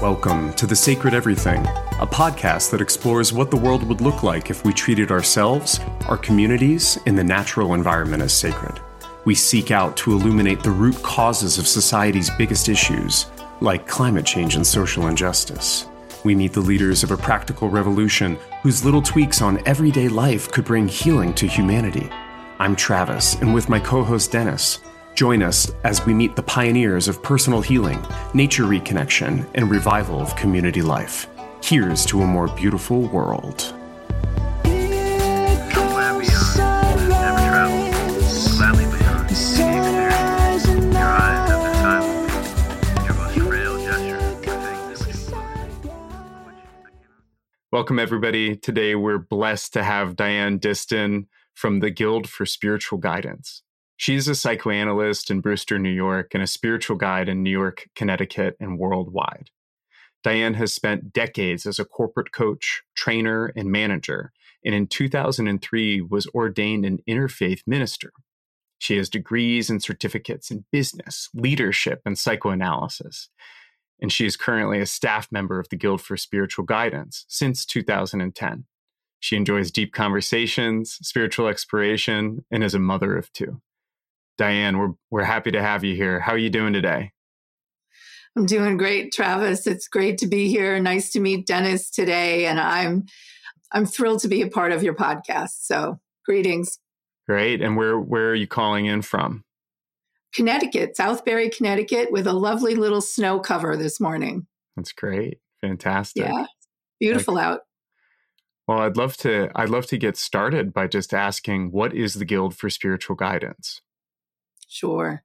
Welcome to The Sacred Everything, a podcast that explores what the world would look like if we treated ourselves, our communities, and the natural environment as sacred. We seek out to illuminate the root causes of society's biggest issues, like climate change and social injustice. We meet the leaders of a practical revolution whose little tweaks on everyday life could bring healing to humanity. I'm Travis, and with my co host Dennis, Join us as we meet the pioneers of personal healing, nature reconnection, and revival of community life. Here's to a more beautiful world. Welcome, everybody. Today, we're blessed to have Dianne Disston from the Guild for Spiritual Guidance. She's a psychoanalyst in Brewster, New York, and a spiritual guide in New York, Connecticut, and worldwide. Dianne has spent decades as a corporate coach, trainer, and manager, and in 2003 was ordained an interfaith minister. She has degrees and certificates in business, leadership, and psychoanalysis. And she is currently a staff member of the Guild for Spiritual Guidance since 2010. She enjoys deep conversations, spiritual exploration, and is a mother of two. Dianne, we're we're happy to have you here. How are you doing today? I'm doing great, Travis. It's great to be here. Nice to meet Dennis today, and I'm I'm thrilled to be a part of your podcast. So, greetings. Great. And where where are you calling in from? Connecticut, Southbury, Connecticut, with a lovely little snow cover this morning. That's great. Fantastic. Yeah. Beautiful like, out. Well, I'd love to I'd love to get started by just asking what is the Guild for Spiritual Guidance? Sure.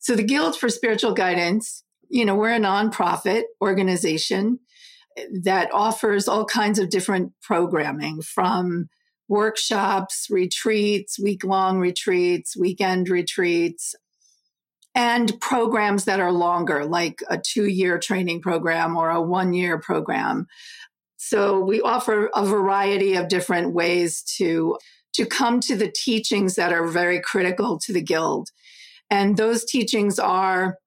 So the Guild for Spiritual Guidance, you know, we're a nonprofit organization eh, that offers all kinds of different programming from workshops, retreats, week long retreats, weekend retreats, and programs that are longer, like a two year training program or a one year program. So we offer a variety of different ways to, to come to the teachings that are very critical to the Guild. And those teachings are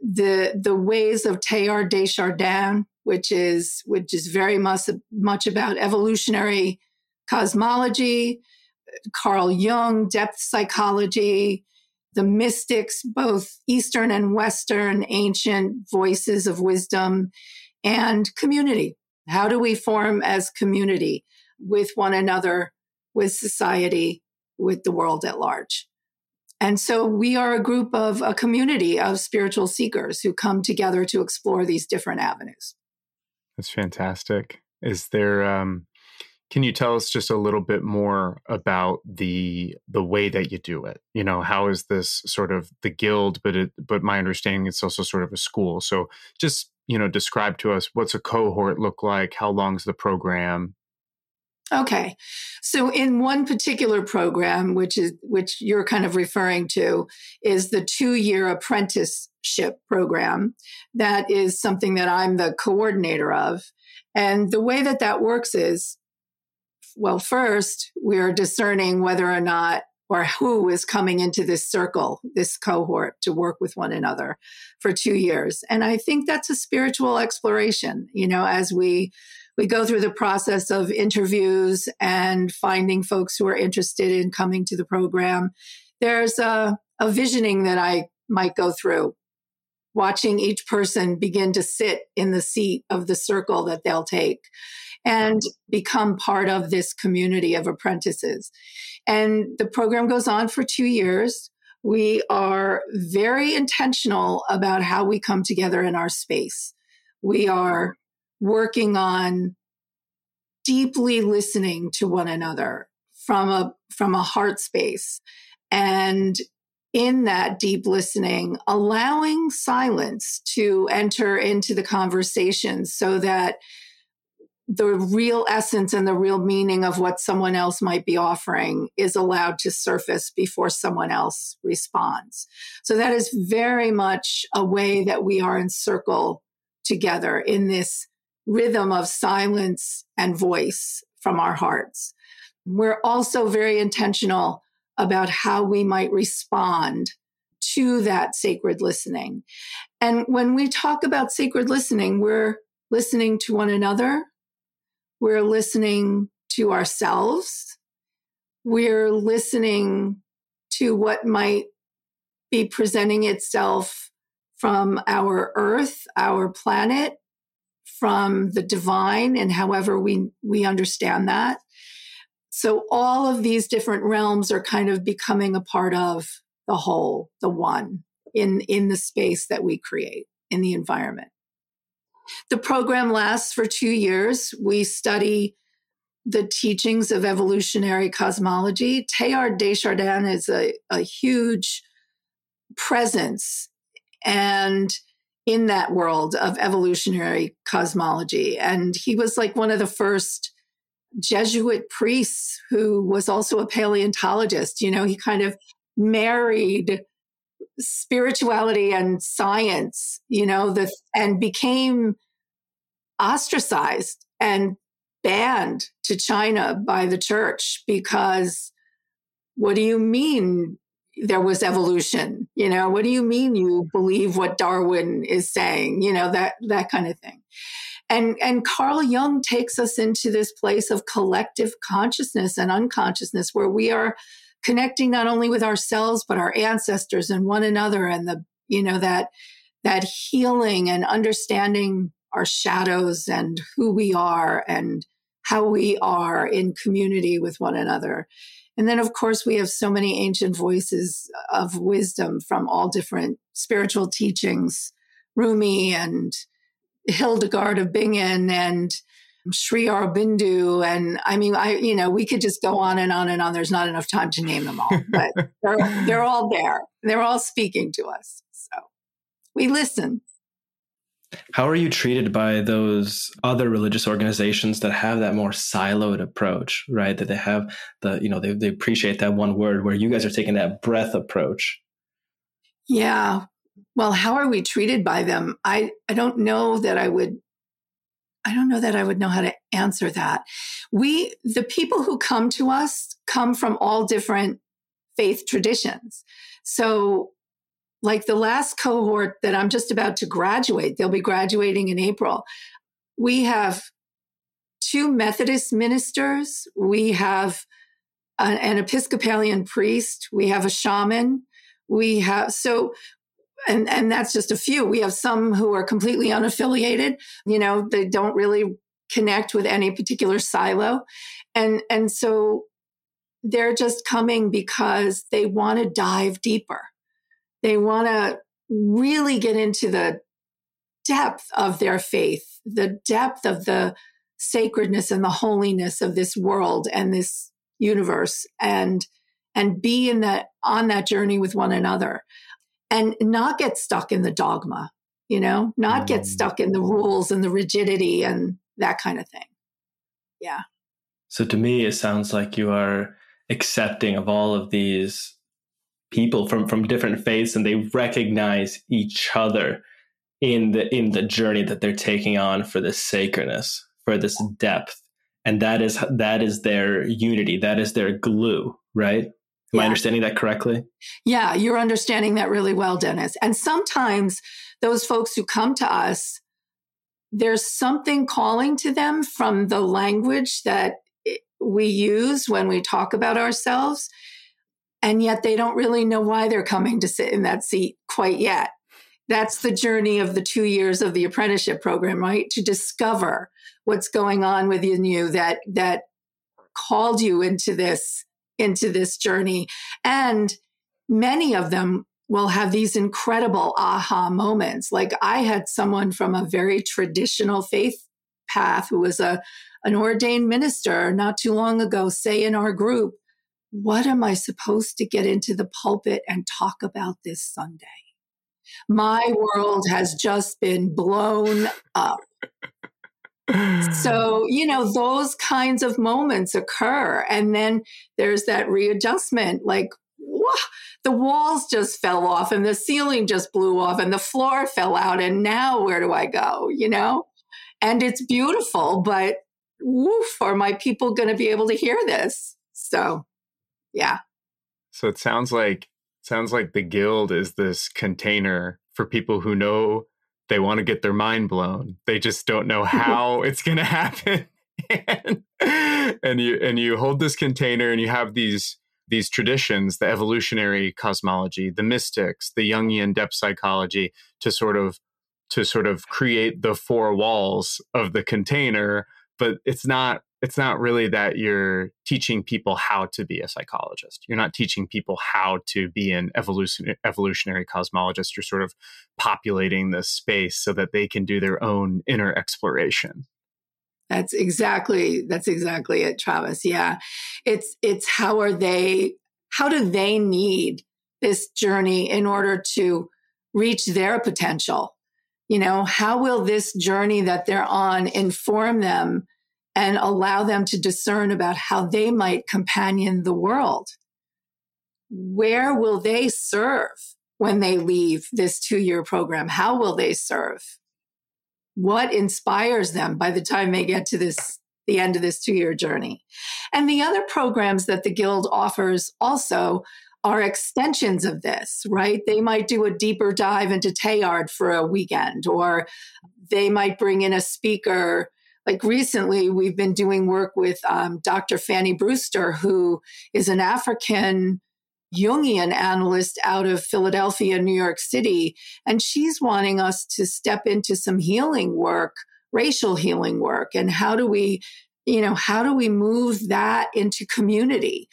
the the ways of Teilhard de Chardin, which is which is very much much about evolutionary cosmology, Carl Jung, depth psychology, the mystics, both Eastern and Western, ancient voices of wisdom, and community. How do we form as community with one another, with society, with the world at large? And so we are a group of a community of spiritual seekers who come together to explore these different avenues. That's fantastic. Is there um can you tell us just a little bit more about the the way that you do it? You know, how is this sort of the guild, but it, but my understanding it's also sort of a school. So just you know, describe to us what's a cohort look like? How long's the program? Okay. So in one particular program, which is which you're kind of referring to, is the two-year apprenticeship program. That is something that I'm the coordinator of. And the way that that works is well, first, we're discerning whether or not or who is coming into this circle, this cohort to work with one another for two years. And I think that's a spiritual exploration, you know, as we we go through the process of interviews and finding folks who are interested in coming to the program. There's a, a visioning that I might go through, watching each person begin to sit in the seat of the circle that they'll take and mm-hmm. become part of this community of apprentices. And the program goes on for two years. We are very intentional about how we come together in our space. We are working on deeply listening to one another from a from a heart space and in that deep listening allowing silence to enter into the conversation so that the real essence and the real meaning of what someone else might be offering is allowed to surface before someone else responds. So that is very much a way that we are in circle together in this rhythm of silence and voice from our hearts. We're also very intentional about how we might respond to that sacred listening. And when we talk about sacred listening, we're listening to one another. We're listening to ourselves. We're listening to what might be presenting itself from our earth, our planet, from the divine, and however we, we understand that. So all of these different realms are kind of becoming a part of the whole, the one in, in the space that we create in the environment. The program lasts for two years. We study the teachings of evolutionary cosmology. Teilhard de Chardin is a, a huge presence and in that world of evolutionary cosmology. And he was like one of the first Jesuit priests who was also a paleontologist. You know, he kind of married spirituality and science, you know, the, and became ostracized and banned to China by the church because what do you mean there was evolution? You know, what do you mean you believe what Darwin is saying? You know, that, that kind of thing. And, and Carl Jung takes us into this place of collective consciousness and unconsciousness where we are connecting not only with ourselves, but our ancestors and one another and the, you know, that, that healing and understanding our shadows and who we are and how we are in community with one another. And then, of course, we have so many ancient voices of wisdom from all different spiritual teachings, Rumi and Hildegard of Bingen and Sri Aurobindo. And I mean, I, you know, we could just go on and on and on. There's not enough time to name them all, but they're, they're all there. They're all speaking to us. So we listen. How are you treated by those other religious organizations that have that more siloed approach, right? That they have the, you know, they, they appreciate that one word where you guys are taking that breath approach. Yeah. Well, how are we treated by them? I, I don't know that I would, I don't know that I would know how to answer that. We, the people who come to us come from all different faith traditions. So like the last cohort that I'm just about to graduate, they'll be graduating in April. We have two Methodist ministers. We have an, an Episcopalian priest. We have a shaman. We have, so, and, and that's just a few. We have some who are completely unaffiliated. You know, they don't really connect with any particular silo. And, and so they're just coming because they want to dive deeper they want to really get into the depth of their faith, the depth of the sacredness and the holiness of this world and this universe and and be in that on that journey with one another and not get stuck in the dogma you know not get mm. stuck in the rules and the rigidity and that kind of thing yeah so to me it sounds like you are accepting of all of these people from from different faiths and they recognize each other in the in the journey that they're taking on for this sacredness for this depth. And that is that is their unity. That is their glue right? Am yeah. i understanding that correctly? Yeah you're understanding that really well dennis. And sometimes those folks who come to us there's something calling to them from the language that we use when we talk about ourselves and yet they don't really know why they're coming to sit in that seat quite yet. That's the journey of the two years of the apprenticeship program, right? To discover what's going on within you that, that called you into this, into this journey. And many of them will have these incredible aha moments. Like I had someone from a very traditional faith path who was a, an ordained minister not too long ago say in our group, what am I supposed to get into the pulpit and talk about this Sunday? My world has just been blown up. so, you know, those kinds of moments occur. And then there's that readjustment like, the walls just fell off and the ceiling just blew off and the floor fell out. And now where do I go? You know? And it's beautiful, but woof, are my people going to be able to hear this? So, yeah. So it sounds like sounds like the guild is this container for people who know they want to get their mind blown. They just don't know how it's going to happen. and, and you and you hold this container and you have these these traditions, the evolutionary cosmology, the mystics, the Jungian depth psychology to sort of to sort of create the four walls of the container, but it's not it's not really that you're teaching people how to be a psychologist. You're not teaching people how to be an evolution, evolutionary cosmologist. You're sort of populating this space so that they can do their own inner exploration. That's exactly that's exactly it, Travis. Yeah. It's it's how are they how do they need this journey in order to reach their potential? You know, how will this journey that they're on inform them and allow them to discern about how they might companion the world. Where will they serve when they leave this two year program? How will they serve? What inspires them by the time they get to this, the end of this two year journey? And the other programs that the Guild offers also are extensions of this, right? They might do a deeper dive into Teilhard for a weekend, or they might bring in a speaker like recently we've been doing work with um, dr fanny brewster who is an african jungian analyst out of philadelphia new york city and she's wanting us to step into some healing work racial healing work and how do we you know how do we move that into community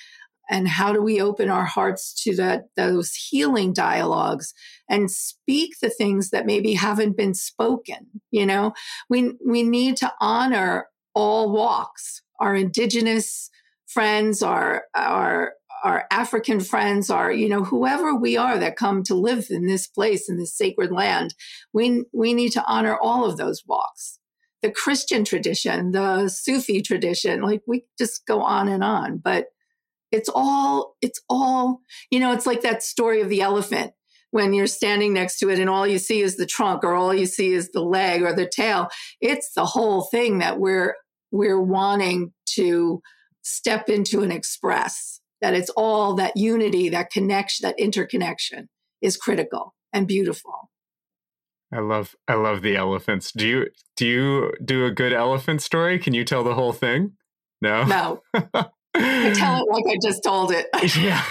and how do we open our hearts to that those healing dialogues and speak the things that maybe haven't been spoken you know? We we need to honor all walks. Our indigenous friends our our our african friends our you know whoever we are that come to live in this place in this sacred land we we need to honor all of those walks. The christian tradition the sufi tradition like we just go on and on but it's all, it's all, you know, it's like that story of the elephant when you're standing next to it and all you see is the trunk or all you see is the leg or the tail. It's the whole thing that we're, we're wanting to step into and express that it's all that unity, that connection, that interconnection is critical and beautiful. I love I love the elephants. Do you do you do a good elephant story? Can you tell the whole thing? No. No. I tell it like I just told it. Yeah.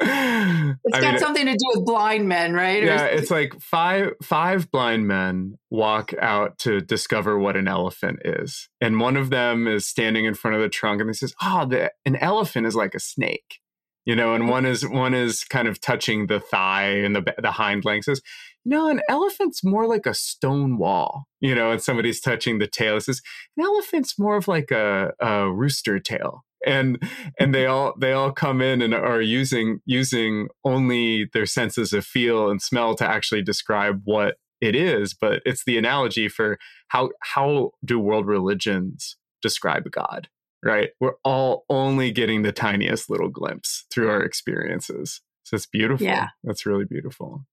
it's I got mean, something to do with blind men, right? Yeah, it's like five five blind men walk out to discover what an elephant is. And one of them is standing in front of the trunk and he says, Oh, the, an elephant is like a snake. You know, and mm-hmm. one is one is kind of touching the thigh and the the hind leg. Says, no, an elephant's more like a stone wall, you know, and somebody's touching the tail. It says, an elephant's more of like a, a rooster tail and and they all they all come in and are using using only their senses of feel and smell to actually describe what it is but it's the analogy for how how do world religions describe god right? We're all only getting the tiniest little glimpse through our experiences. So it's beautiful. Yeah. That's really beautiful.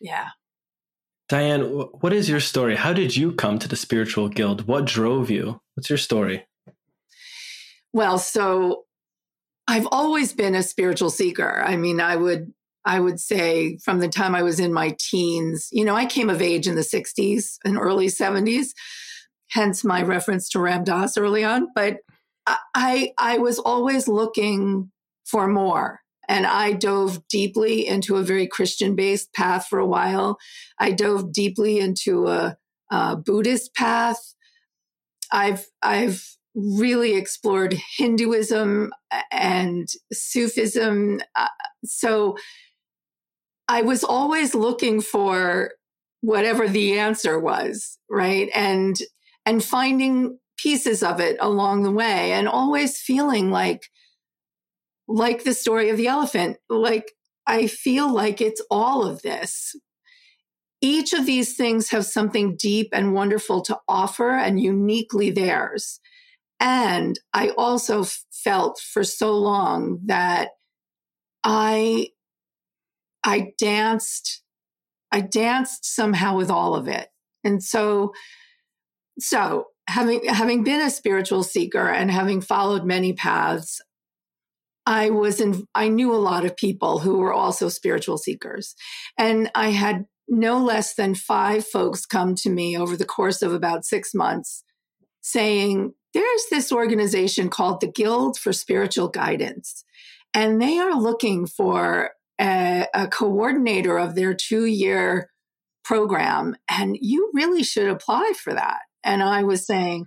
Yeah. Dianne what is your story? How did you come to the spiritual guild? What drove you? What's your story well, so I've always been a spiritual seeker. I mean, I would I would say from the time I was in my teens, you know, I came of age in the 60s and early 70s, hence my reference to Ram Dass early on, but I I was always looking for more. And I dove deeply into a very Christian based path for a while. I dove deeply into a, a Buddhist path. I've I've really explored Hinduism and Sufism. Uh, so I was always looking for whatever the answer was, right? And and finding pieces of it along the way and always feeling like like the story of the elephant, like I feel like it's all of this. Each of these things have something deep and wonderful to offer and uniquely theirs. And I also felt for so long that I, I danced, I danced somehow with all of it. And so, so having, having been a spiritual seeker and having followed many paths, I was in, I knew a lot of people who were also spiritual seekers. And I had no less than five folks come to me over the course of about six months saying, There's this organization called the Guild for Spiritual Guidance, and they are looking for a, a coordinator of their two year program, and you really should apply for that. And I was saying,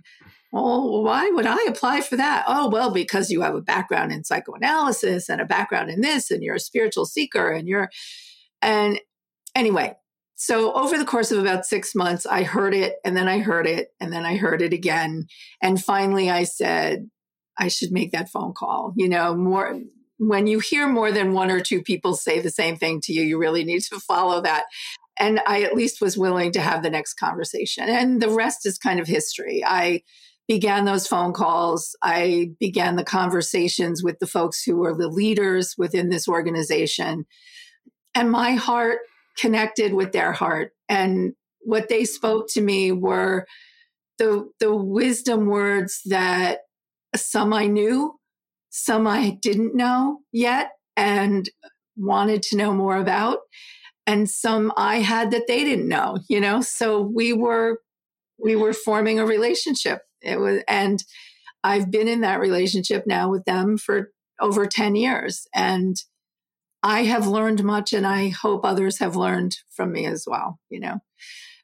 well, why would I apply for that? Oh, well, because you have a background in psychoanalysis and a background in this, and you're a spiritual seeker, and you're, and anyway, so over the course of about six months, I heard it and then I heard it and then I heard it again. And finally I said, I should make that phone call. You know, more when you hear more than one or two people say the same thing to you, you really need to follow that. And I at least was willing to have the next conversation. And the rest is kind of history. I began those phone calls. I began the conversations with the folks who were the leaders within this organization. And my heart connected with their heart. And what they spoke to me were the, the wisdom words that some I knew, some I didn't know yet and wanted to know more about, and some I had that they didn't know, you know? So we were, we were forming a relationship. It was, and I've been in that relationship now with them for over 10 years. And I have learned much and I hope others have learned from me as well, you know.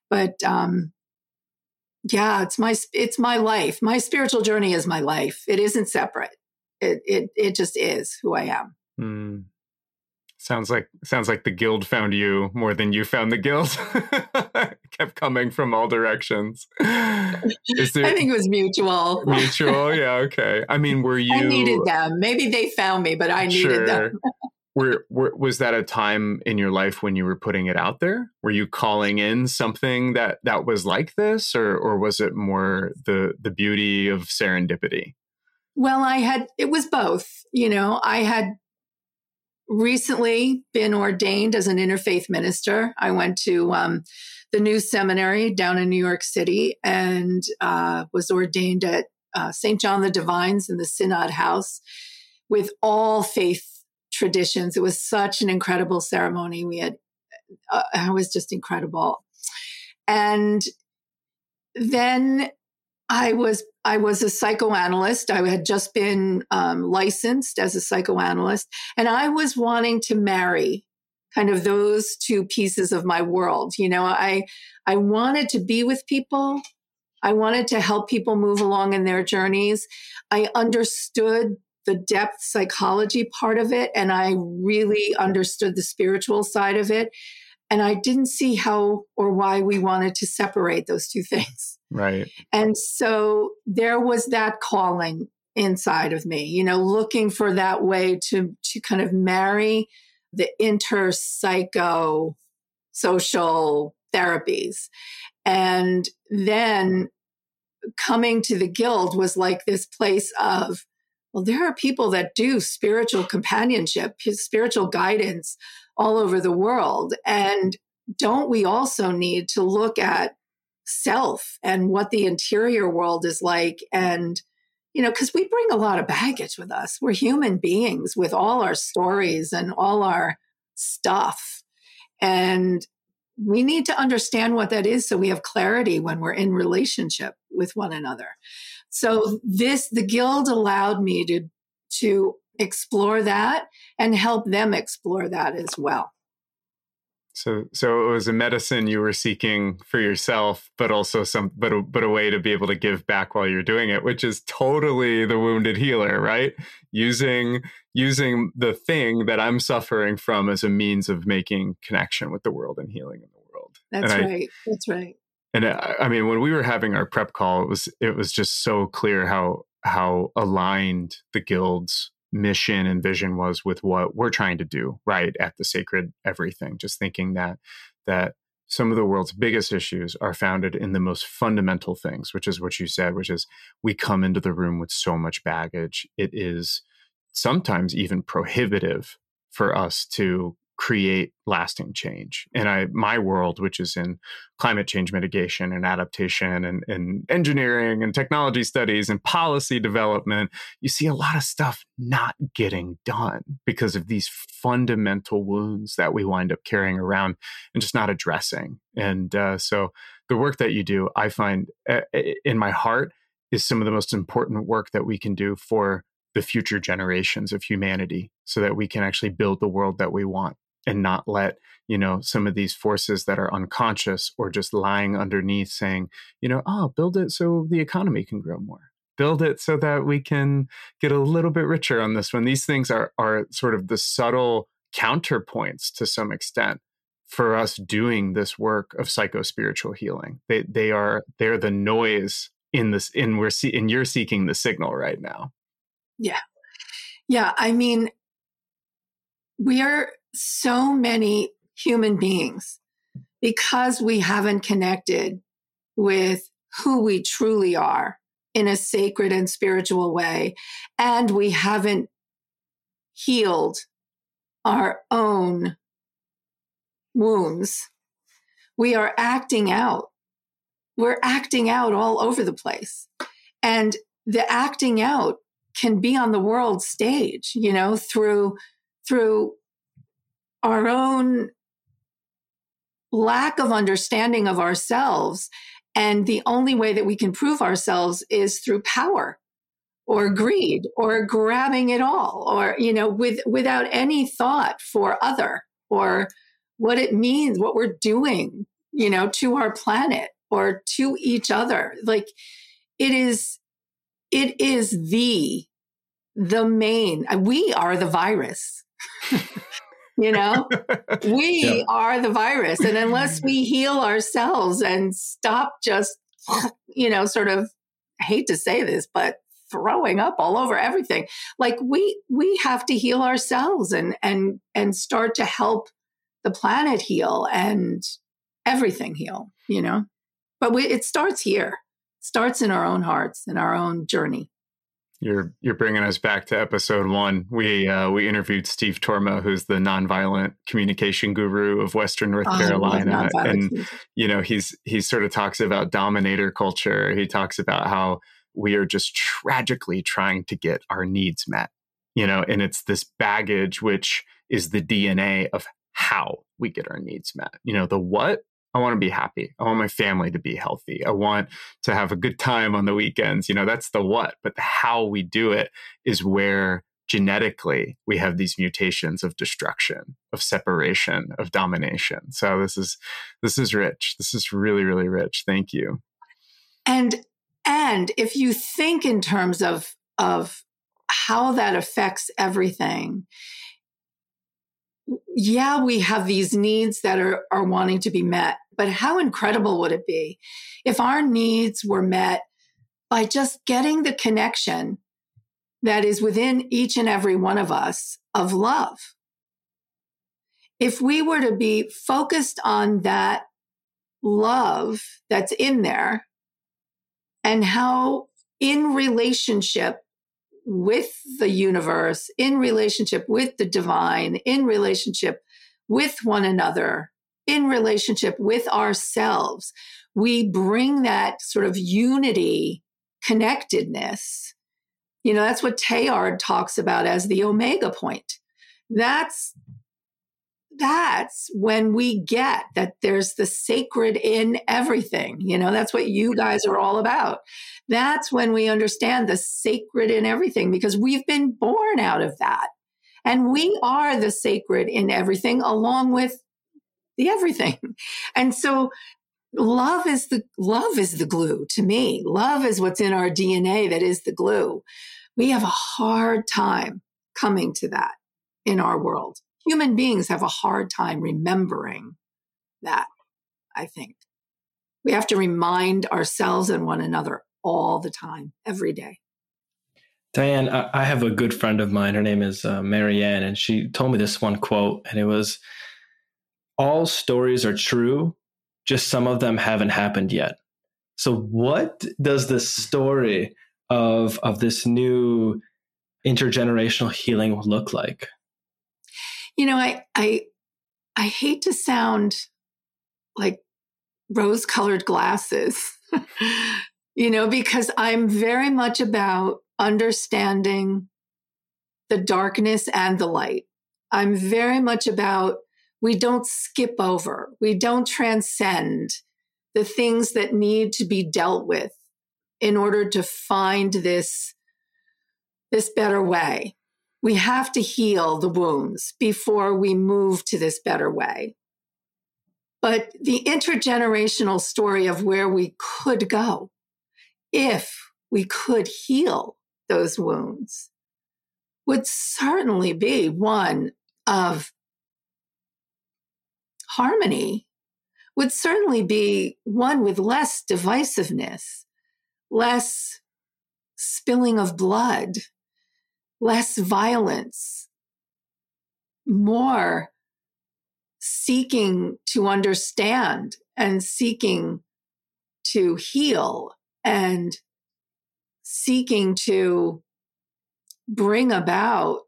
But um yeah, it's my it's my life. My spiritual journey is my life. It isn't separate. It it it just is who I am. Mm. Sounds like sounds like the guild found you more than you found the guild. Kept coming from all directions. There, I think it was mutual. Mutual, yeah, okay. I mean, were you? I needed them. Maybe they found me, but I needed sure. them were, were, was that a time in your life when you were putting it out there? Were you calling in something that that was like this or or was it more the the beauty of serendipity? Well i had it was both you know? I had recently been ordained as an interfaith minister. I went to um, the new seminary down in new york city and uh, was ordained at uh, st john the divines in the synod house with all faith traditions. It was such an incredible ceremony. We had, uh, it was just incredible. And then I was I was a psychoanalyst. I had just been um, licensed as a psychoanalyst, and I was wanting to marry kind of those two pieces of my world. You know, I I wanted to be with people. I wanted to help people move along in their journeys. I understood the depth psychology part of it and I really understood the spiritual side of it. And I didn't see how or why we wanted to separate those two things. Right. And so there was that calling inside of me, you know, looking for that way to to kind of marry the inter psycho social therapies. And then coming to the guild was like this place of well, there are people that do spiritual companionship, spiritual guidance all over the world. And don't we also need to look at self and what the interior world is like? And, you know, because we bring a lot of baggage with us. We're human beings with all our stories and all our stuff. And we need to understand what that is so we have clarity when we're in relationship with one another. So this, the guild allowed me to, to explore that and help them explore that as well. So, so it was a medicine you were seeking for yourself, but also some, but a, but a way to be able to give back while you're doing it, which is totally the wounded healer, right? Using using the thing that I'm suffering from as a means of making connection with the world and healing in the world. That's and right. I, That's right and uh, I, I mean when we were having our prep call it was it was just so clear how how aligned the guild's mission and vision was with what we're trying to do right at the sacred everything. Just thinking that that some of the world's biggest issues are founded in the most fundamental things which is what you said which is we come into the room with so much baggage. It is sometimes even prohibitive for us to create lasting change. And I, my world, which is in climate change mitigation and adaptation and, and engineering and technology studies and policy development, you see a lot of stuff not getting done because of these fundamental wounds that we wind up carrying around and just not addressing. And uh, so the work that you do, I find uh, in my heart, is some of the most important work that we can do for the future generations of humanity so that we can actually build the world that we want and not let you know some of these forces that are unconscious or just lying underneath saying you know oh build it so the economy can grow more. Build it so that we can get a little bit richer on this one. These things are are sort of the subtle counterpoints to some extent for us doing this work of psycho spiritual healing. They they are they're the noise in this in we're see and you're seeking the signal right now. Yeah. Yeah i mean we are so many human beings because we haven't connected with who we truly are in a sacred and spiritual way. And we haven't healed our own wounds. We are acting out. We're acting out all over the place. And the acting out can be on the world stage, you know, through, through our own lack of understanding of ourselves. And the only way that we can prove ourselves is through power or greed or grabbing it all or, you know, with, without any thought for other or what it means, what we're doing, you know, to our planet or to each other. Like it is, it is the, the main, we are the virus. you know? We yeah. are the virus and unless we heal ourselves and stop just you know sort of I hate to say this but throwing up all over everything like we we have to heal ourselves and and and start to help the planet heal and everything heal you know? But we, it starts here. It starts in our own hearts in our own journey you're you're bringing us back to episode one. We uh, we interviewed Steve Torma, who's the nonviolent communication guru of Western North oh, Carolina, and you know he's he sort of talks about dominator culture. He talks about how we are just tragically trying to get our needs met, you know, and it's this baggage which is the DNA of how we get our needs met. You know, the what I want to be happy. I want my family to be healthy. I want to have a good time on the weekends. You know, that's the what, but the how we do it is where genetically we have these mutations of destruction, of separation, of domination. So this is this is rich. This is really really rich. Thank you. And and if you think in terms of of how that affects everything, yeah, we have these needs that are, are wanting to be met, but how incredible would it be if our needs were met by just getting the connection that is within each and every one of us of love? If we were to be focused on that love that's in there and how in relationship with the universe, in relationship with the divine, in relationship with one another, in relationship with ourselves. We bring that sort of unity, connectedness. You know, that's what Teilhard talks about as the omega point. That's that's when we get that there's the sacred in everything. You know, that's what you mm-hmm. guys are all about. That's when we understand the sacred in everything because we've been born out of that. And we are the sacred in everything along with the everything. And so love is the love is the glue to me. Love is what's in our DNA that is the glue. We have a hard time coming to that in our world human beings have a hard time remembering that, I think. We have to remind ourselves and one another all the time, every day. Dianne, I have a good friend of mine. Her name is uh, Marianne, and she told me this one quote, and it was All stories are true, just some of them haven't happened yet. So, what does the story of, of this new intergenerational healing look like? You know, I, I, I hate to sound like rose colored glasses, you know, because I'm very much about understanding the darkness and the light. I'm very much about we don't skip over, we don't transcend the things that need to be dealt with in order to find this, this better way. We have to heal the wounds before we move to this better way. But the intergenerational story of where we could go if we could heal those wounds would certainly be one of harmony, would certainly be one with less divisiveness, less spilling of blood, less violence, more seeking to understand and seeking to heal and seeking to bring about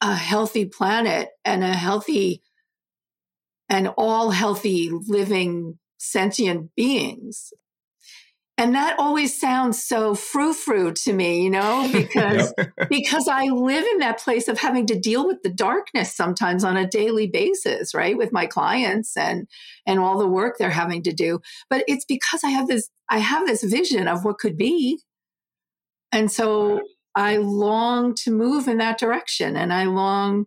a healthy planet and a healthy and all healthy living sentient beings and that always sounds so frou-frou to me you know because because i live in that place of having to deal with the darkness sometimes on a daily basis right with my clients and and all the work they're having to do. But it's because i have this i have this vision of what could be. And so i long to move in that direction and i long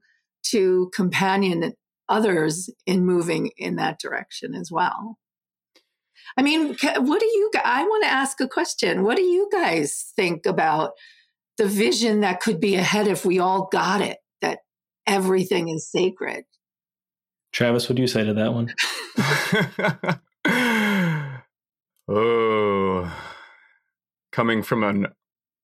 to companion others in moving in that direction as well I mean, what do you, I want to ask a question. What do you guys think about the vision that could be ahead if we all got it, that everything is sacred? Travis, what do you say to that one? oh, coming from an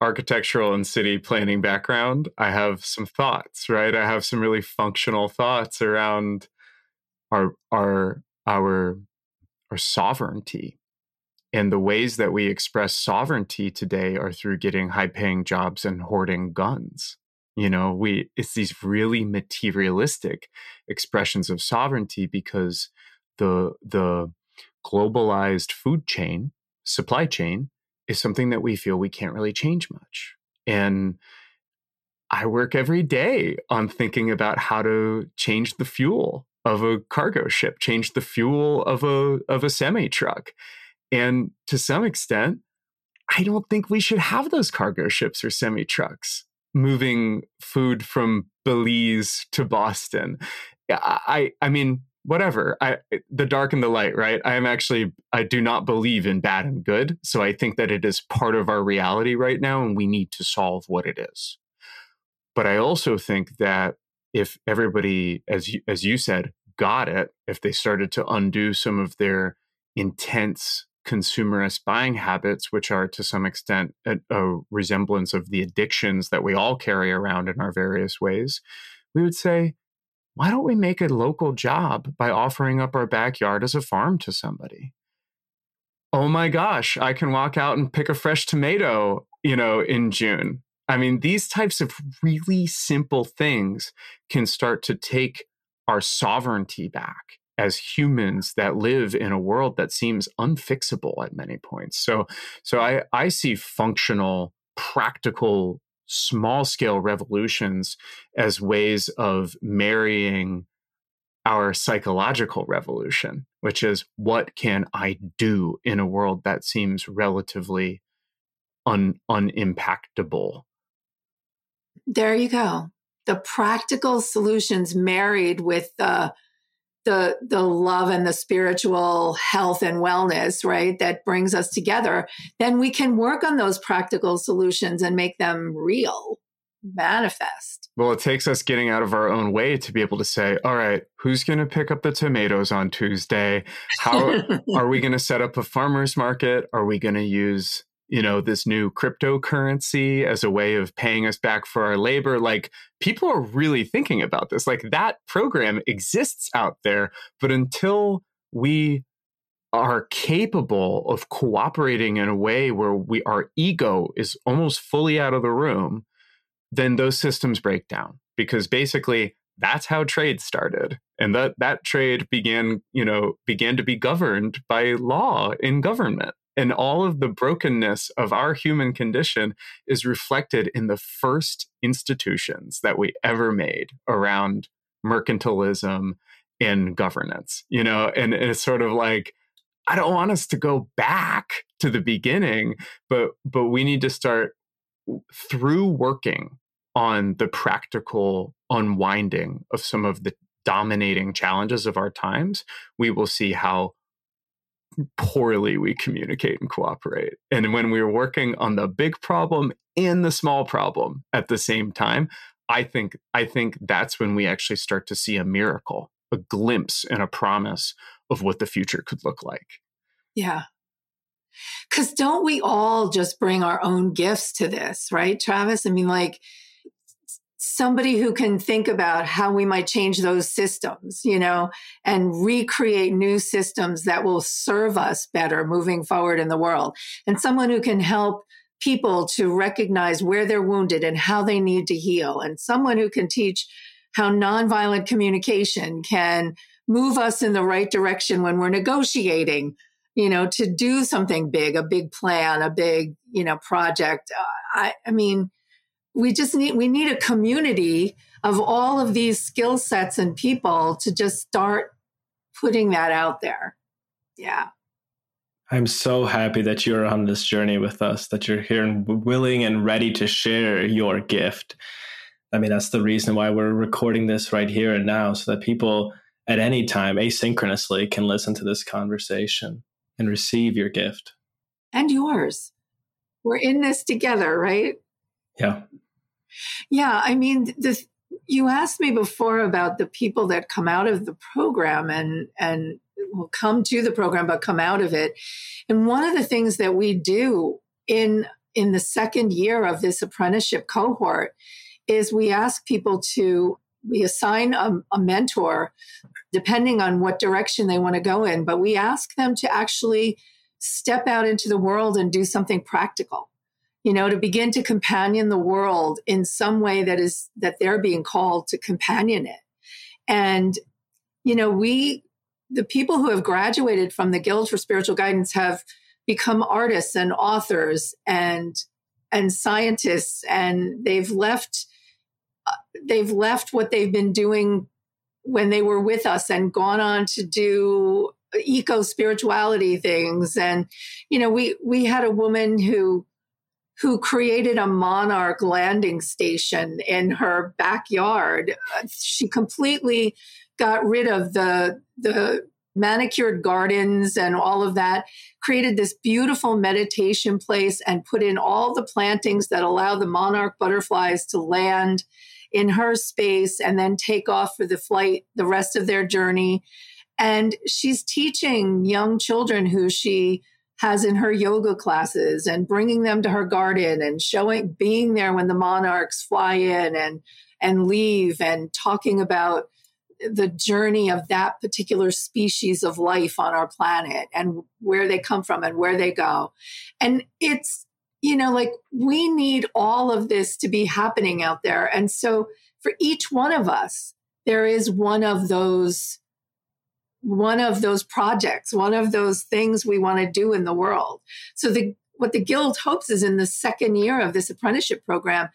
architectural and city planning background, I have some thoughts, right? I have some really functional thoughts around our our our our sovereignty. And the ways that we express sovereignty today are through getting high paying jobs and hoarding guns. You know, we it's these really materialistic expressions of sovereignty because the the globalized food chain, supply chain is something that we feel we can't really change much. And I work every day on thinking about how to change the fuel of a cargo ship, change the fuel of a of a semi truck. And to some extent, I don't think we should have those cargo ships or semi trucks moving food from Belize to Boston. I I mean whatever. I the dark and the light, right? I am actually I do not believe in bad and good, so I think that it is part of our reality right now and we need to solve what it is. But I also think that if everybody, as you, as you said, got it, if they started to undo some of their intense consumerist buying habits, which are to some extent a, a, resemblance of the addictions that we all carry around in our various ways, we would say, why don't we make a local job by offering up our backyard as a farm to somebody? Oh my gosh, I can walk out and pick a fresh tomato, you know, in June. I mean, these types of really simple things can start to take our sovereignty back as humans that live in a world that seems unfixable at many points. So, so I, I see functional, practical, small scale revolutions as ways of marrying our psychological revolution, which is what can I do in a world that seems relatively un, unimpactable there you go. The practical solutions married with the the the love and the spiritual health and wellness, right? That brings us together. Then we can work on those practical solutions and make them real, manifest. Well, it takes us getting out of our own way to be able to say, all right, who's going to pick up the tomatoes on Tuesday? How are we going to set up a farmer's market? Are we going to use you know this new cryptocurrency as a way of paying us back for our labor like people are really thinking about this. Like that program exists out there but until we are capable of cooperating in a way where we our ego is almost fully out of the room then those systems break down because basically that's how trade started. And that that trade began you know began to be governed by law in government and all of the brokenness of our human condition is reflected in the first institutions that we ever made around mercantilism and governance you know? And, and it's sort of like i don't want us to go back to the beginning but but we need to start through working on the practical unwinding of some of the dominating challenges of our times, we will see how poorly we communicate and cooperate. And when we're working on the big problem and the small problem at the same time, I think I think that's when we actually start to see a miracle, a glimpse and a promise of what the future could look like. Yeah. Cuz don't we all just bring our own gifts to this, right, Travis? I mean like somebody who can think about how we might change those systems, you know, and recreate new systems that will serve us better moving forward in the world. And someone who can help people to recognize where they're wounded and how they need to heal. And someone who can teach how nonviolent communication can move us in the right direction when we're negotiating you know to do something big a big plan a big you know project uh, i i mean we just need we need a community of all of these skill sets and people to just start putting that out there. Yeah. I'm so happy that you're on this journey with us that you're here and willing and ready to share your gift. I mean that's the reason why we're recording this right here and now so that people at any time asynchronously can listen to this conversation and receive your gift. And yours. We're in this together right? Yeah yeah, I mean, this, you asked me before about the people that come out of the program and and will come to the program but come out of it. And one of the things that we do in in the second year of this apprenticeship cohort is we ask people to we assign a, a mentor depending on what direction they want to go in, but we ask them to actually step out into the world and do something practical you know, to begin to companion the world in some way that is that they're being called to companion it. And, you know, we, the people who have graduated from the Guild for Spiritual Guidance have become artists and authors and and scientists and they've left they've left what they've been doing when they were with us and gone on to do eco spirituality things and you know we we had a woman who who created a monarch landing station in her backyard. She completely got rid of the the manicured gardens and all of that, created this beautiful meditation place and put in all the plantings that allow the monarch butterflies to land in her space and then take off for the flight the rest of their journey. And she's teaching young children who she has in her yoga classes and bringing them to her garden and showing being there when the monarchs fly in and and leave and talking about the journey of that particular species of life on our planet and where they come from and where they go. And it's you know like we need all of this to be happening out there. And so for each one of us there is one of those one of those projects, one of those things we want to do in the world. So the what the guild hopes is in the second year of this apprenticeship program,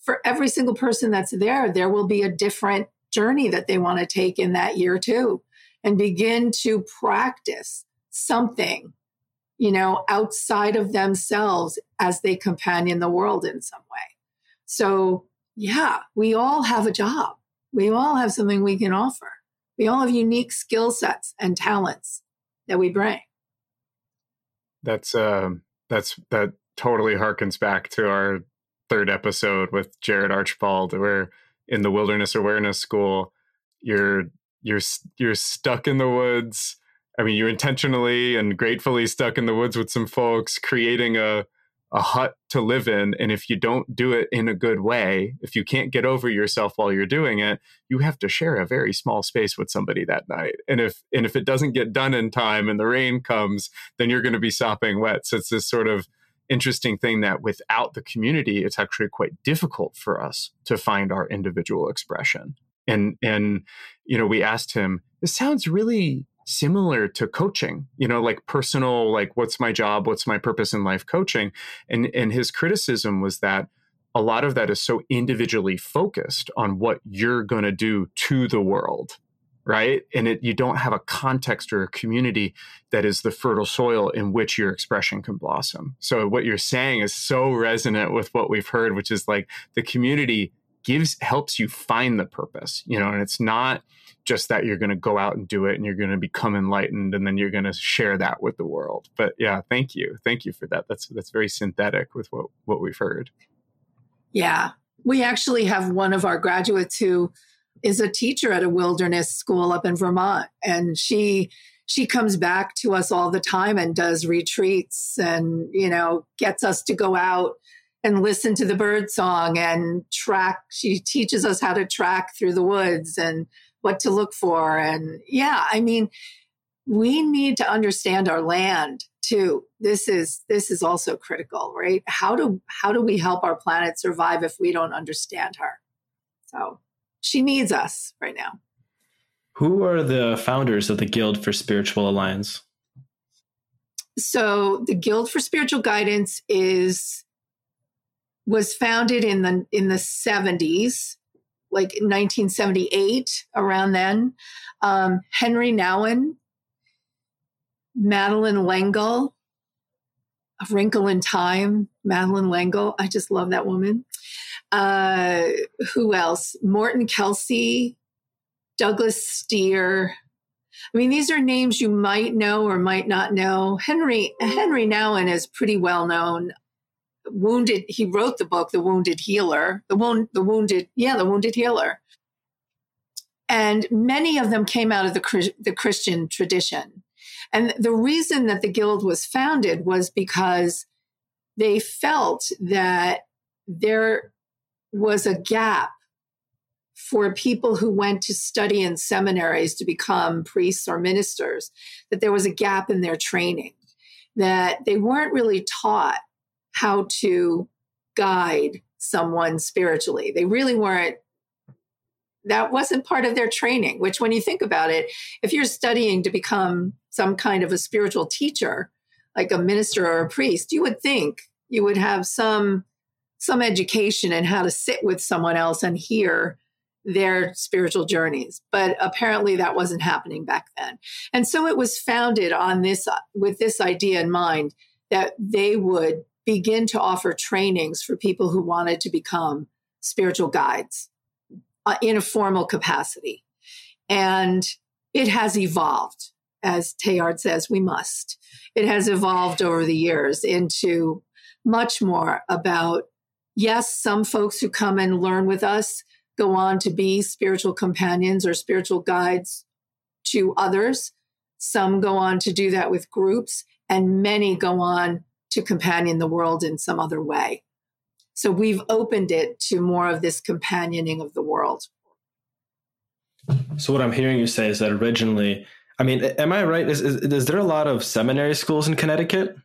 for every single person that's there, there will be a different journey that they want to take in that year too, and begin to practice something, you know, outside of themselves as they companion the world in some way. So yeah, we all have a job. We all have something we can offer. We all have unique skill sets and talents that we bring. That's uh, that's that totally harkens back to our third episode with Jared Archibald, where in the Wilderness Awareness School, you're you're you're stuck in the woods. I mean, you're intentionally and gratefully stuck in the woods with some folks, creating a a hut to live in. And if you don't do it in a good way, if you can't get over yourself while you're doing it, you have to share a very small space with somebody that night. And if and if it doesn't get done in time and the rain comes, then you're going to be sopping wet. So it's this sort of interesting thing that without the community, it's actually quite difficult for us to find our individual expression. And and you know, we asked him, this sounds really similar to coaching you know like personal like what's my job what's my purpose in life coaching. And and his criticism was that a lot of that is so individually focused on what you're going to do to the world right? And it, you don't have a context or a community that is the fertile soil in which your expression can blossom. So what you're saying is so resonant with what we've heard which is like the community gives helps you find the purpose you know and it's not just that you're going to go out and do it and you're going to become enlightened and then you're going to share that with the world. But yeah thank you. Thank you for that. That's that's very synthetic with what what we've heard. Yeah. We actually have one of our graduates who is a teacher at a wilderness school up in Vermont and she she comes back to us all the time and does retreats and you know gets us to go out and listen to the bird song and track she teaches us how to track through the woods and what to look for. And yeah, I mean, we need to understand our land too. This is this is also critical, right? How do how do we help our planet survive if we don't understand her? So she needs us right now. Who are the founders of the Guild for Spiritual Alliance? So the Guild for Spiritual Guidance is was founded in the in the 70s like 1978, around then. Um, Henri Nouwen, Madeleine L'Engle, A Wrinkle in Time, Madeleine L'Engle. I just love that woman. Uh, who else? Morton Kelsey, Douglas Steere I mean, these are names you might know or might not know. Henry Henry Nouwen is pretty well known wounded he wrote the book the wounded healer the wound the wounded yeah the wounded healer. And many of them came out of the, the christian tradition. And the reason that the guild was founded was because they felt that there was a gap for people who went to study in seminaries to become priests or ministers, that there was a gap in their training, that they weren't really taught how to guide someone spiritually. They really weren't, that wasn't part of their training, which, when you think about it, if you're studying to become some kind of a spiritual teacher, like a minister or a priest, you would think you would have some some education in how to sit with someone else and hear their spiritual journeys but apparently that wasn't happening back then and so it was founded on this with this idea in mind that they would begin to offer trainings for people who wanted to become spiritual guides uh, in a formal capacity. And it has evolved, as Teilhard says, we must. It has evolved over the years into much more about, yes, some folks who come and learn with us go on to be spiritual companions or spiritual guides to others. Some go on to do that with groups, and many go on to companion the world in some other way. So we've opened it to more of this companioning of the world. So what I'm hearing you say is that originally, I mean, am I right? Is, is, is there a lot of seminary schools in Connecticut?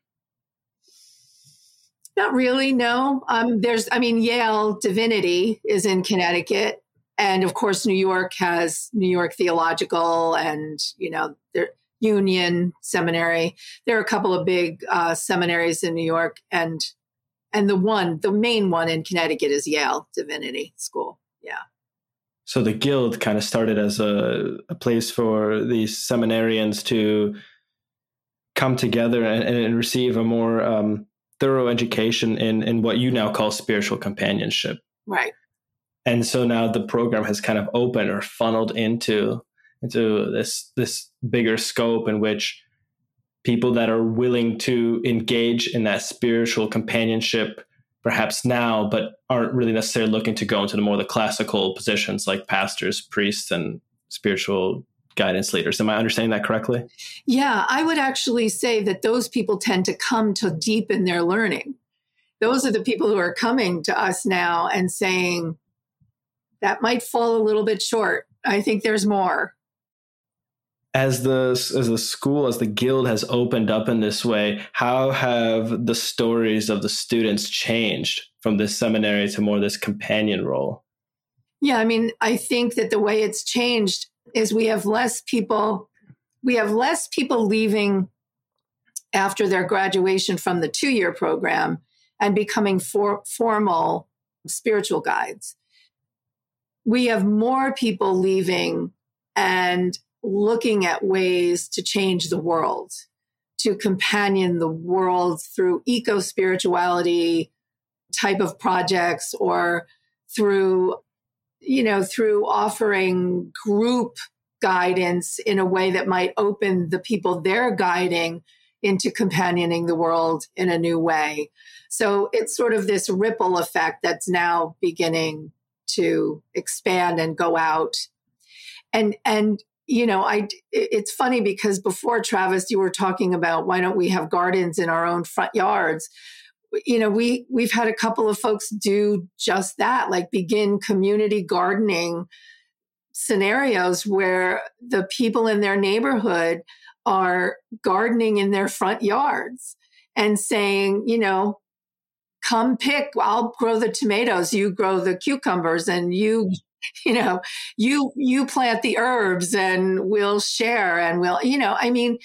Not really, no. Um, there's, I mean, Yale Divinity is in Connecticut, and of course, New York has New York Theological, and you know, there Union Seminary. There are a couple of big uh, seminaries in New York, and and the one, the main one in Connecticut is Yale Divinity School. Yeah. So the guild kind of started as a, a place for these seminarians to come together and, and receive a more um, thorough education in in what you now call spiritual companionship. Right. And so now the program has kind of opened or funneled into into this this bigger scope in which people that are willing to engage in that spiritual companionship perhaps now but aren't really necessarily looking to go into the more the classical positions like pastors priests and spiritual guidance leaders. Am i understanding that correctly? Yeah i would actually say that those people tend to come to deepen their learning. Those are the people who are coming to us now and saying that might fall a little bit short. I think there's more as the as the school as the guild has opened up in this way how have the stories of the students changed from this seminary to more this companion role Yeah, I mean, I think that the way it's changed is we have less people we have less people leaving after their graduation from the 2-year program and becoming for, formal spiritual guides. We have more people leaving and looking at ways to change the world, to companion the world through eco spirituality type of projects or through, you know, through offering group guidance in a way that might open the people they're guiding into companioning the world in a new way. So it's sort of this ripple effect that's now beginning to expand and go out. And and you know, I it's funny because before Travis, you were talking about why don't we have gardens in our own front yards? You know, we we've had a couple of folks do just that, like begin community gardening scenarios where the people in their neighborhood are gardening in their front yards and saying, you know, come pick, I'll grow the tomatoes, you grow the cucumbers and you you know you you plant the herbs and we'll share and we'll you know i mean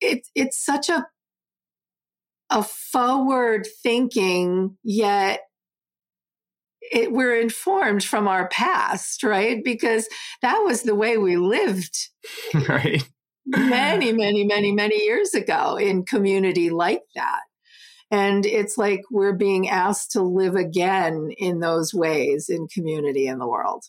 it's it's such a a forward thinking yet it, we're informed from our past right? Because that was the way we lived right. many many many many years ago in community like that and it's like we're being asked to live again in those ways in community in the world,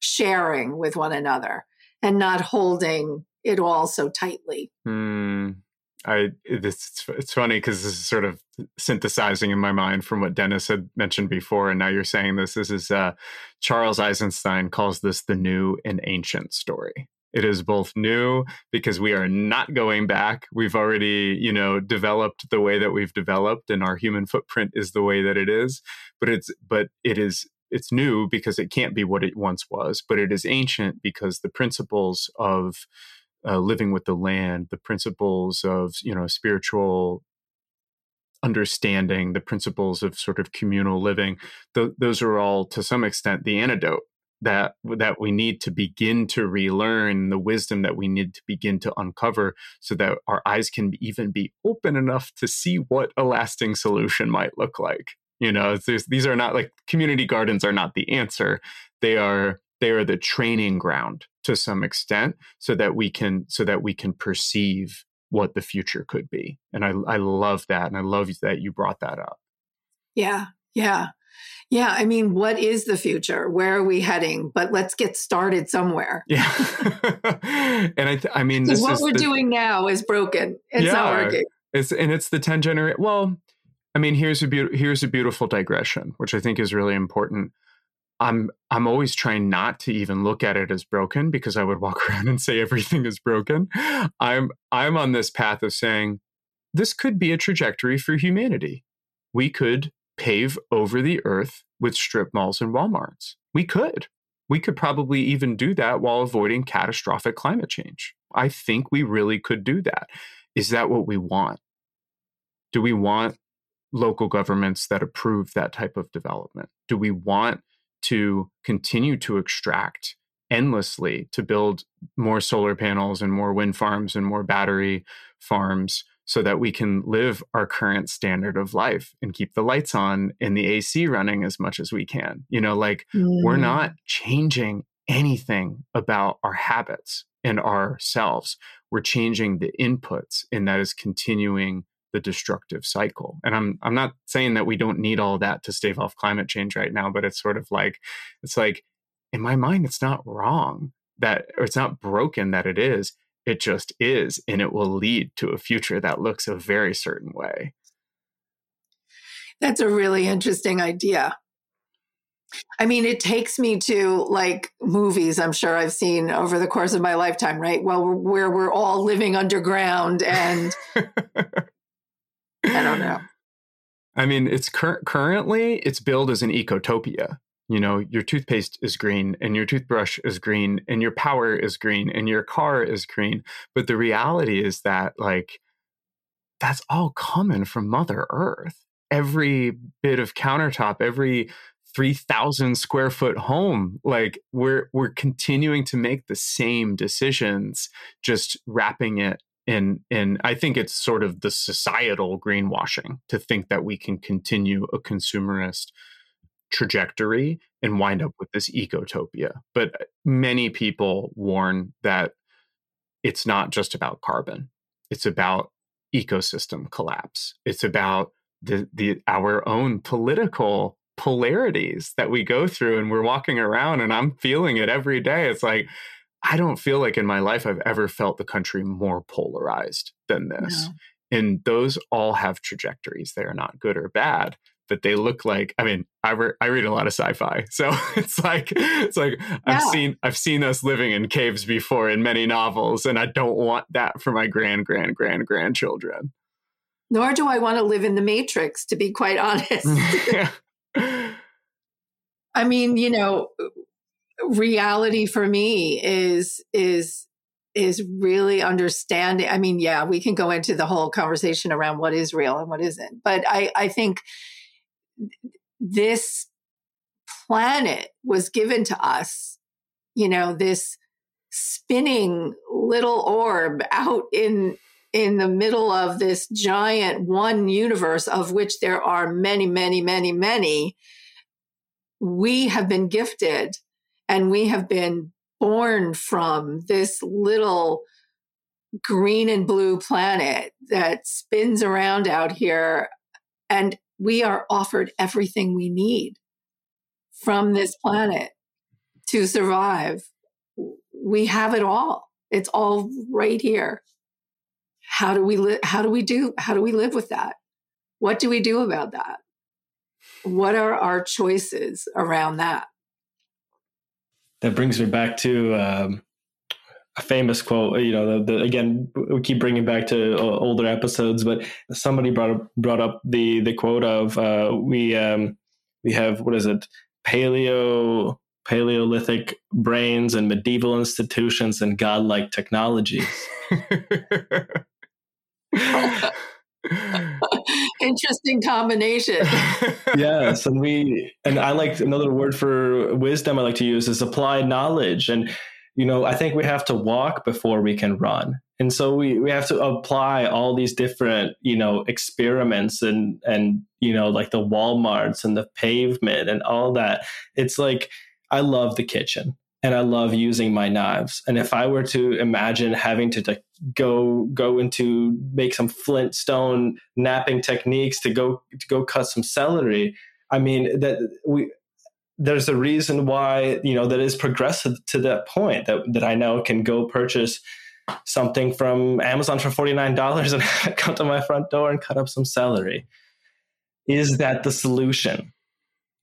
sharing with one another and not holding it all so tightly. Mm, I this it's funny because this is sort of synthesizing in my mind from what Dennis had mentioned before, and now you're saying this. This is uh, Charles Eisenstein calls this the new and ancient story. It is both new because we are not going back. We've already, you know, developed the way that we've developed and our human footprint is the way that it is. But it's but it is it's new because it can't be what it once was, but it is ancient because the principles of uh, living with the land, the principles of you know spiritual understanding, the principles of sort of communal living, th- those are all to some extent the antidote that that we need to begin to relearn the wisdom that we need to begin to uncover so that our eyes can even be open enough to see what a lasting solution might look like you know? These are not like community gardens are not the answer. They are they are the training ground to some extent so that we can so that we can perceive what the future could be and i i love that and i love that you brought that up. Yeah yeah yeah, I mean, what is the future? Where are we heading? But let's get started somewhere. Yeah, and I, th- I mean, this what we're the, doing now is broken. It's yeah, not working. It's and it's the ten generation. Well, I mean, here's a be- here's a beautiful digression, which I think is really important. I'm I'm always trying not to even look at it as broken because I would walk around and say everything is broken. I'm I'm on this path of saying this could be a trajectory for humanity. We could pave over the earth with strip malls and Walmarts. We could. We could probably even do that while avoiding catastrophic climate change. I think we really could do that. Is that what we want? Do we want local governments that approve that type of development? Do we want to continue to extract endlessly to build more solar panels and more wind farms and more battery farms so that we can live our current standard of life and keep the lights on and the AC running as much as we can. You know, like mm. we're not changing anything about our habits and ourselves. We're changing the inputs, and that is continuing the destructive cycle. And I'm I'm not saying that we don't need all that to stave off climate change right now, but it's sort of like it's like in my mind it's not wrong that or it's not broken that it is it just is, and it will lead to a future that looks a very certain way. That's a really interesting idea. I mean, it takes me to like movies I'm sure I've seen over the course of my lifetime, right? Well, where we're all living underground and I don't know. I mean, it's cur- currently it's billed as an ecotopia you know your toothpaste is green and your toothbrush is green and your power is green and your car is green but the reality is that like that's all coming from mother earth. Every bit of countertop every 3000 square foot home like we're we're continuing to make the same decisions just wrapping it in in i think it's sort of the societal greenwashing to think that we can continue a consumerist trajectory and wind up with this ecotopia but uh, many people warn that it's not just about carbon it's about ecosystem collapse it's about the, the our own political polarities that we go through and we're walking around and I'm feeling it every day. It's like I don't feel like in my life I've ever felt the country more polarized than this. No. And those all have trajectories. They are not good or bad, but they look like I mean, I, re- I read a lot of sci-fi. So it's like it's like yeah. I've seen I've seen us living in caves before in many novels and I don't want that for my grand grand grand grandchildren. Nor do I want to live in the matrix to be quite honest. I mean, you know, reality for me is is is really understanding. I mean, yeah, we can go into the whole conversation around what is real and what isn't, but I I think this planet was given to us, you know, this spinning little orb out in in the middle of this giant one universe of which there are many, many, many, many, we have been gifted and we have been born from this little green and blue planet that spins around out here. And we are offered everything we need from this planet to survive. We have it all. It's all right here how do we live how do we do how do we live with that what do we do about that what are our choices around that that brings me back to um, a famous quote you know the, the, again we keep bringing back to older episodes but somebody brought up, brought up the the quote of uh, we um, we have what is it paleo paleolithic brains and medieval institutions and godlike technologies Interesting combination. yes, and we and I like another word for wisdom I like to use is applied knowledge and you know, I think we have to walk before we can run. And so we, we have to apply all these different, you know, experiments and and you know, like the Walmarts and the pavement and all that. It's like I love the kitchen and I love using my knives. And if I were to imagine having to go go into make some flintstone knapping techniques to go to go cut some celery, I mean that we there's a reason why you know that is progressive to that point that that I know can go purchase something from Amazon for forty nine dollars and come to my front door and cut up some celery. Is that the solution?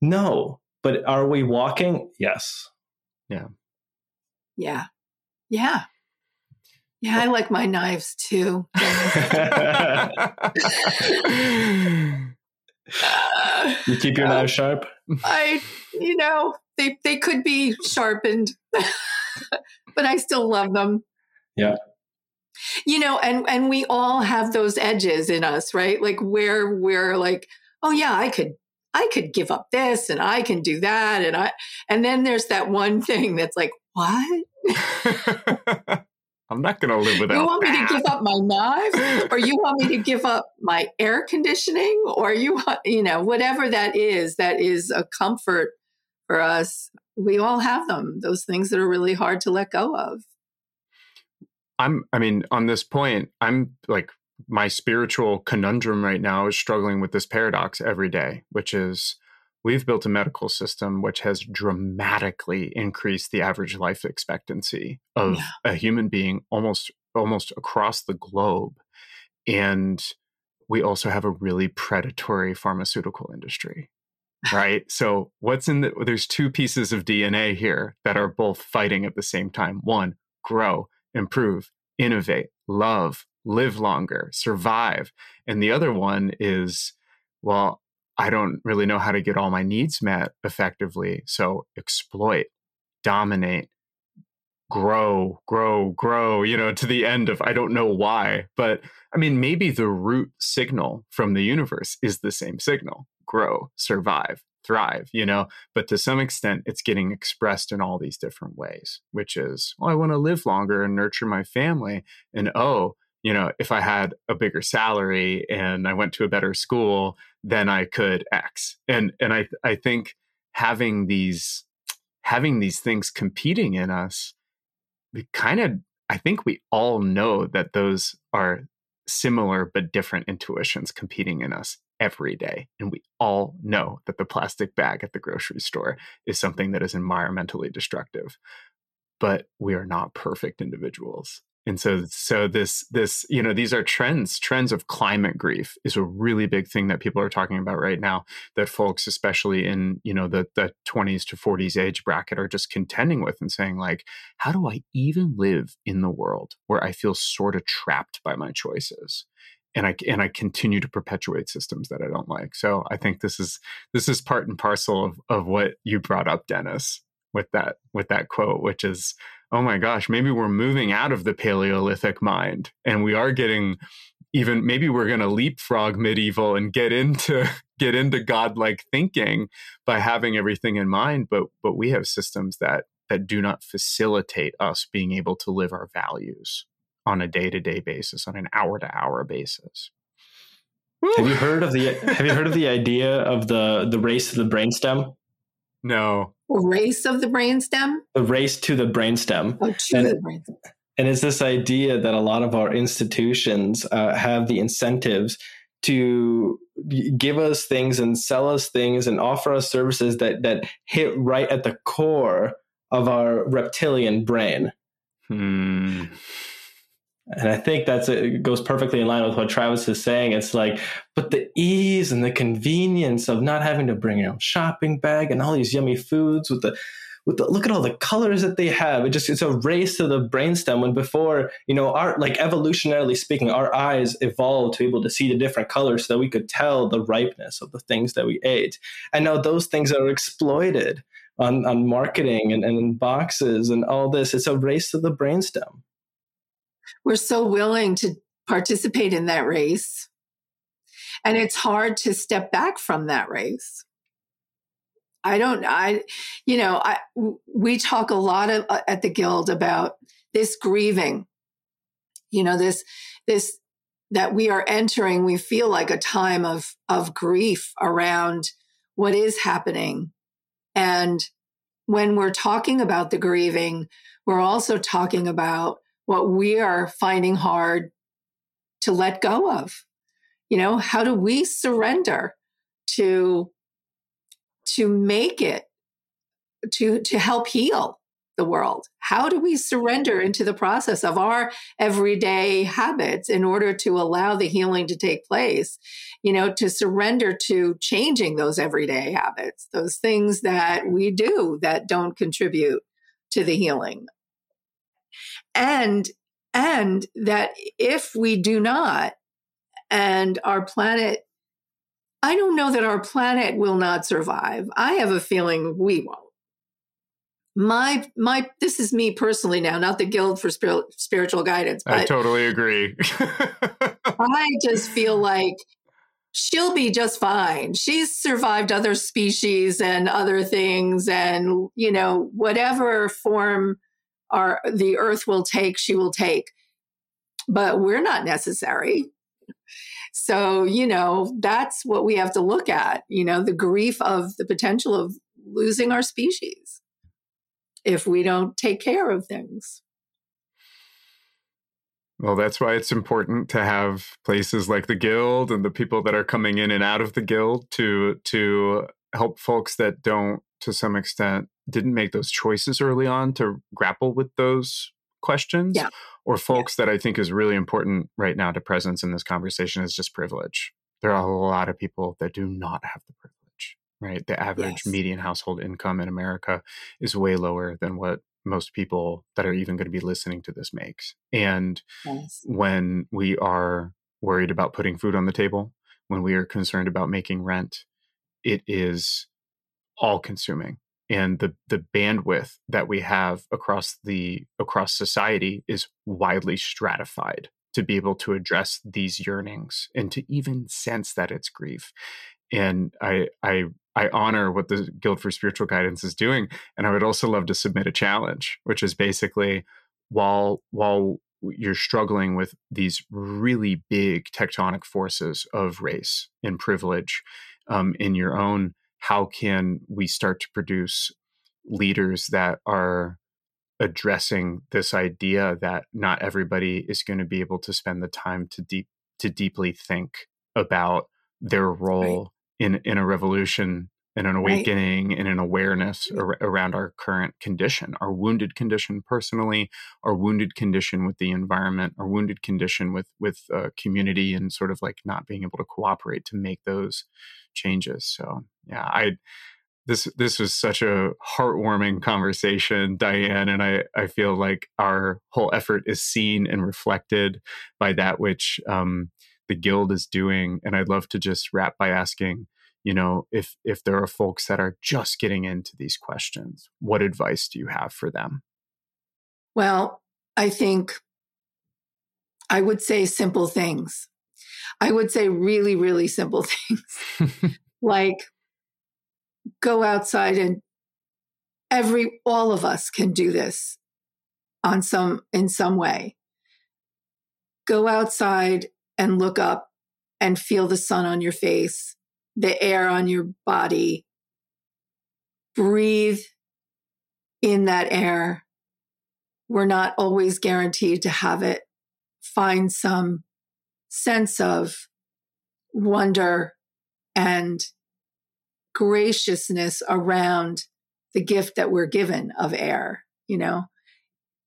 No, but are we walking? Yes. Yeah. Yeah. Yeah. Yeah, I like my knives too. you keep your uh, knives sharp? I, you know, they they could be sharpened, but I still love them. Yeah. You know, and and we all have those edges in us, right? Like where we're like, oh yeah, I could I could give up this and I can do that. And I, and then there's that one thing that's like, what? I'm not going to live without. You want that. me to give up my knives, or you want me to give up my air conditioning, or you want, you know, whatever that is, that is a comfort for us. We all have them. Those things that are really hard to let go of. I'm. I mean, on this point, I'm like my spiritual conundrum right now is struggling with this paradox every day, which is we've built a medical system which has dramatically increased the average life expectancy of yeah. a human being almost almost across the globe and we also have a really predatory pharmaceutical industry right so what's in the there's two pieces of dna here that are both fighting at the same time one grow improve innovate love live longer, survive. And the other one is, well, I don't really know how to get all my needs met effectively. So exploit, dominate, grow, grow, grow, you know, to the end of I don't know why. But I mean, maybe the root signal from the universe is the same signal grow, survive, thrive, you know? But to some extent, it's getting expressed in all these different ways, which is, well, I want to live longer and nurture my family. And oh, you know, if I had a bigger salary and I went to a better school, then I could X. And and I I think having these having these things competing in us, we kind of I think we all know that those are similar but different intuitions competing in us every day. And we all know that the plastic bag at the grocery store is something that is environmentally destructive. But we are not perfect individuals and so so this this you know these are trends trends of climate grief is a really big thing that people are talking about right now that folks especially in you know the the 20s to 40s age bracket are just contending with and saying like how do i even live in the world where i feel sort of trapped by my choices and I and I continue to perpetuate systems that I don't like. So I think this is this is part and parcel of of what you brought up, Dennis, with that with that quote, which is oh my gosh, maybe we're moving out of the Paleolithic mind and we are getting even maybe we're going to leapfrog medieval and get into get into godlike thinking by having everything in mind but but we have systems that that do not facilitate us being able to live our values on a day-to-day basis on an hour-to-hour basis. Woo. have you heard of the have you heard of the idea of the the race of the brainstem? No race of the brainstem? The race to the brainstem. Oh, to and, the brainstem. And it's this idea that a lot of our institutions uh, have the incentives to give us things and sell us things and offer us services that that hit right at the core of our reptilian brain. Hmm. And I think that's it goes perfectly in line with what Travis is saying. It's like, but the ease and the convenience of not having to bring your own shopping bag and all these yummy foods with the with the look at all the colors that they have. It just it's a race to the brainstem when before, you know, our like evolutionarily speaking, our eyes evolved to be able to see the different colors so that we could tell the ripeness of the things that we ate. And now those things are exploited on, on marketing and, and in boxes and all this. It's a race to the brainstem we're so willing to participate in that race. And it's hard to step back from that race. I don't, I, you know, I, we talk a lot of, uh, at the Guild about this grieving, you know, this, this, that we are entering, we feel like a time of, of grief around what is happening. And when we're talking about the grieving, we're also talking about what we are finding hard to let go of. You know, how do we surrender to to make it to to help heal the world? How do we surrender into the process of our everyday habits in order to allow the healing to take place? You know, to surrender to changing those everyday habits, those things that we do that don't contribute to the healing and and that if we do not and our planet i don't know that our planet will not survive. I have a feeling we won't. My my this is me personally now not the guild for spiritual guidance i totally agree. I just feel like she'll be just fine. She's survived other species and other things and you know whatever form our the earth will take, she will take. But we're not necessary. So, you know, that's what we have to look at, you know, the grief of the potential of losing our species if we don't take care of things. Well, that's why it's important to have places like the guild and the people that are coming in and out of the guild to to help folks that don't to some extent didn't make those choices early on to grapple with those questions yeah. or folks yeah. that I think is really important right now to presence in this conversation is just privilege. There are a lot of people that do not have the privilege, right? The average yes. median household income in America is way lower than what most people that are even going to be listening to this makes. And yes. when we are worried about putting food on the table, when we are concerned about making rent, it is all consuming and the the bandwidth that we have across the across society is widely stratified to be able to address these yearnings and to even sense that it's grief. And i i I honor what the Guild for Spiritual Guidance is doing, and I would also love to submit a challenge, which is basically while while you're struggling with these really big tectonic forces of race and privilege um, in your own, how can we start to produce leaders that are addressing this idea that not everybody is going to be able to spend the time to deep to deeply think about their role right. in in a revolution in an awakening right. and an awareness ar- around our current condition our wounded condition personally our wounded condition with the environment our wounded condition with with uh, community and sort of like not being able to cooperate to make those changes so yeah i this this was such a heartwarming conversation Dianne and i i feel like our whole effort is seen and reflected by that which um, the guild is doing and i'd love to just wrap by asking you know if if there are folks that are just getting into these questions what advice do you have for them? Well i think i would say simple things. I would say really really simple things. Like go outside and every all of us can do this on some in some way. Go outside and look up and feel the sun on your face the air on your body. Breathe in that air. We're not always guaranteed to have it. Find some sense of wonder and graciousness around the gift that we're given of air, you know,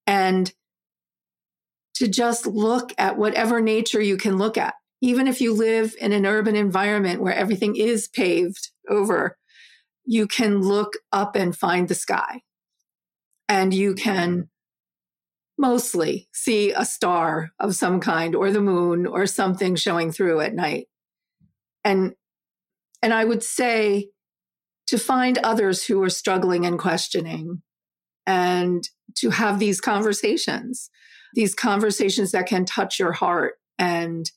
and to just look at whatever nature you can look at. Even if you live in an urban environment where everything is paved over, you can look up and find the sky. And you can mostly see a star of some kind or the moon or something showing through at night. And and I would say to find others who are struggling and questioning and to have these conversations these conversations that can touch your heart and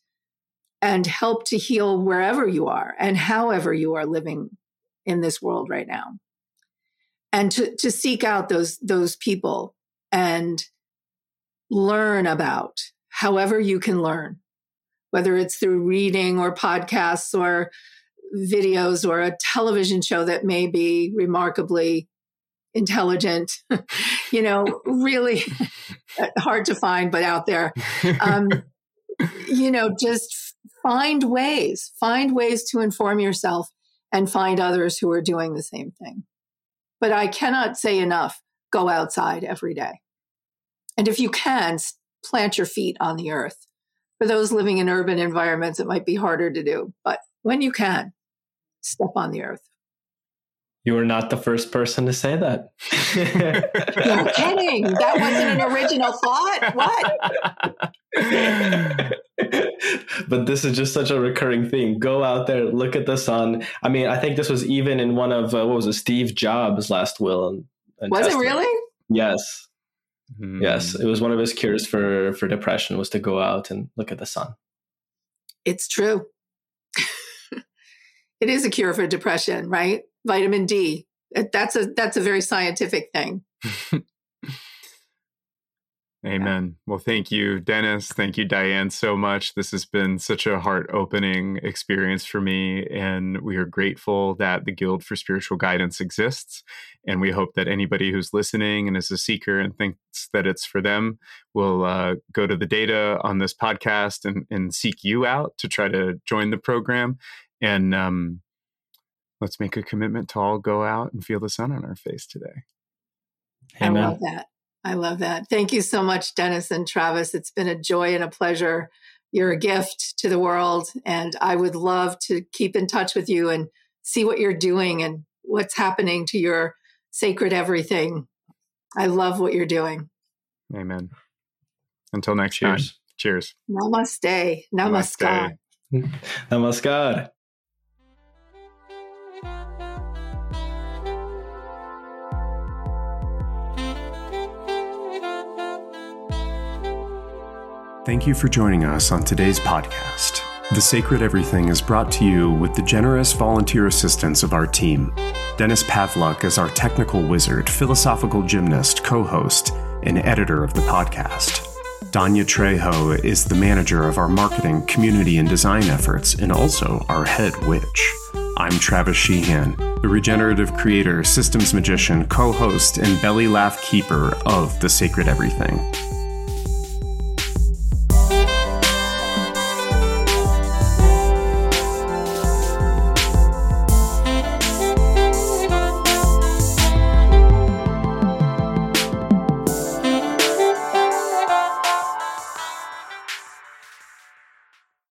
and help to heal wherever you are and however you are living in this world right now and to to seek out those those people and learn about however you can learn whether it's through reading or podcasts or videos or a television show that may be remarkably intelligent, you know, really hard to find, but out there. Um, you know, just find ways, find ways to inform yourself and find others who are doing the same thing. But I cannot say enough go outside every day. And if you can, plant your feet on the earth. For those living in urban environments, it might be harder to do, but when you can, step on the earth. You were not the first person to say that. You're kidding. That wasn't an original thought. What? but this is just such a recurring theme. Go out there, look at the sun. I mean, I think this was even in one of, uh, what was it, Steve Jobs' last will. And, and was Testament. it really? Yes. Hmm. Yes. It was one of his cures for, for depression was to go out and look at the sun. It's true it is a cure for depression, right? Vitamin D. That's a that's a very scientific thing. Amen. Yeah. Well, thank you, Dennis. Thank you, Dianne, so much. This has been such a heart opening experience for me. And we are grateful that the Guild for Spiritual Guidance exists. And we hope that anybody who's listening and is a seeker and thinks that it's for them will uh, go to the data on this podcast and, and seek you out to try to join the program and um, let's make a commitment to all go out and feel the sun on our face today. Amen. I love that. I love that. Thank you so much, Dennis and Travis. It's been a joy and a pleasure. You're a gift to the world. And I would love to keep in touch with you and see what you're doing and what's happening to your sacred everything. I love what you're doing. Amen. Until next Cheers. time. Cheers. Namaste. Namaskar. Namaskar. Thank you for joining us on today's podcast. The Sacred Everything is brought to you with the generous volunteer assistance of our team. Dennis Pavluk is our technical wizard, philosophical gymnast, co host, and editor of the podcast. Danya Trejo is the manager of our marketing, community, and design efforts, and also our head witch. I'm Travis Sheehan, the regenerative creator, systems magician, co host, and belly laugh keeper of The Sacred Everything.